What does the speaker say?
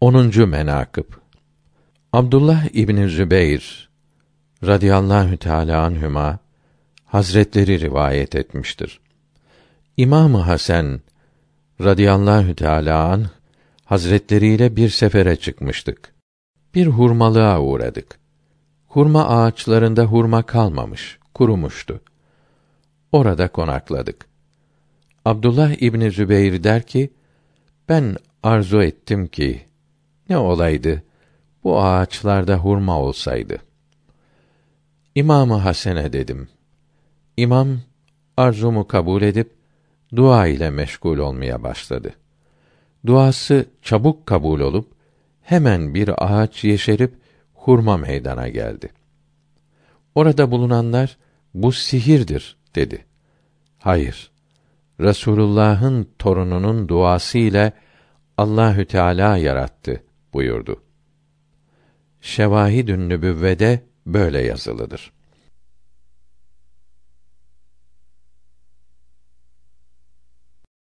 10. menakıb Abdullah İbni Zübeyr radıyallahu teâlâ anhüma hazretleri rivayet etmiştir. İmamı Hasan radıyallahu teâlâ anh hazretleriyle bir sefere çıkmıştık. Bir hurmalığa uğradık. Hurma ağaçlarında hurma kalmamış, kurumuştu. Orada konakladık. Abdullah İbni Zübeyr der ki, ben arzu ettim ki, ne olaydı, bu ağaçlarda hurma olsaydı. İmamı Hasen'e dedim. İmam, arzumu kabul edip, dua ile meşgul olmaya başladı. Duası çabuk kabul olup, hemen bir ağaç yeşerip, hurma meydana geldi. Orada bulunanlar, bu sihirdir, dedi. Hayır, Resulullah'ın torununun duası ile Allahü Teala yarattı buyurdu. Şevahidün Nübüvvede böyle yazılıdır.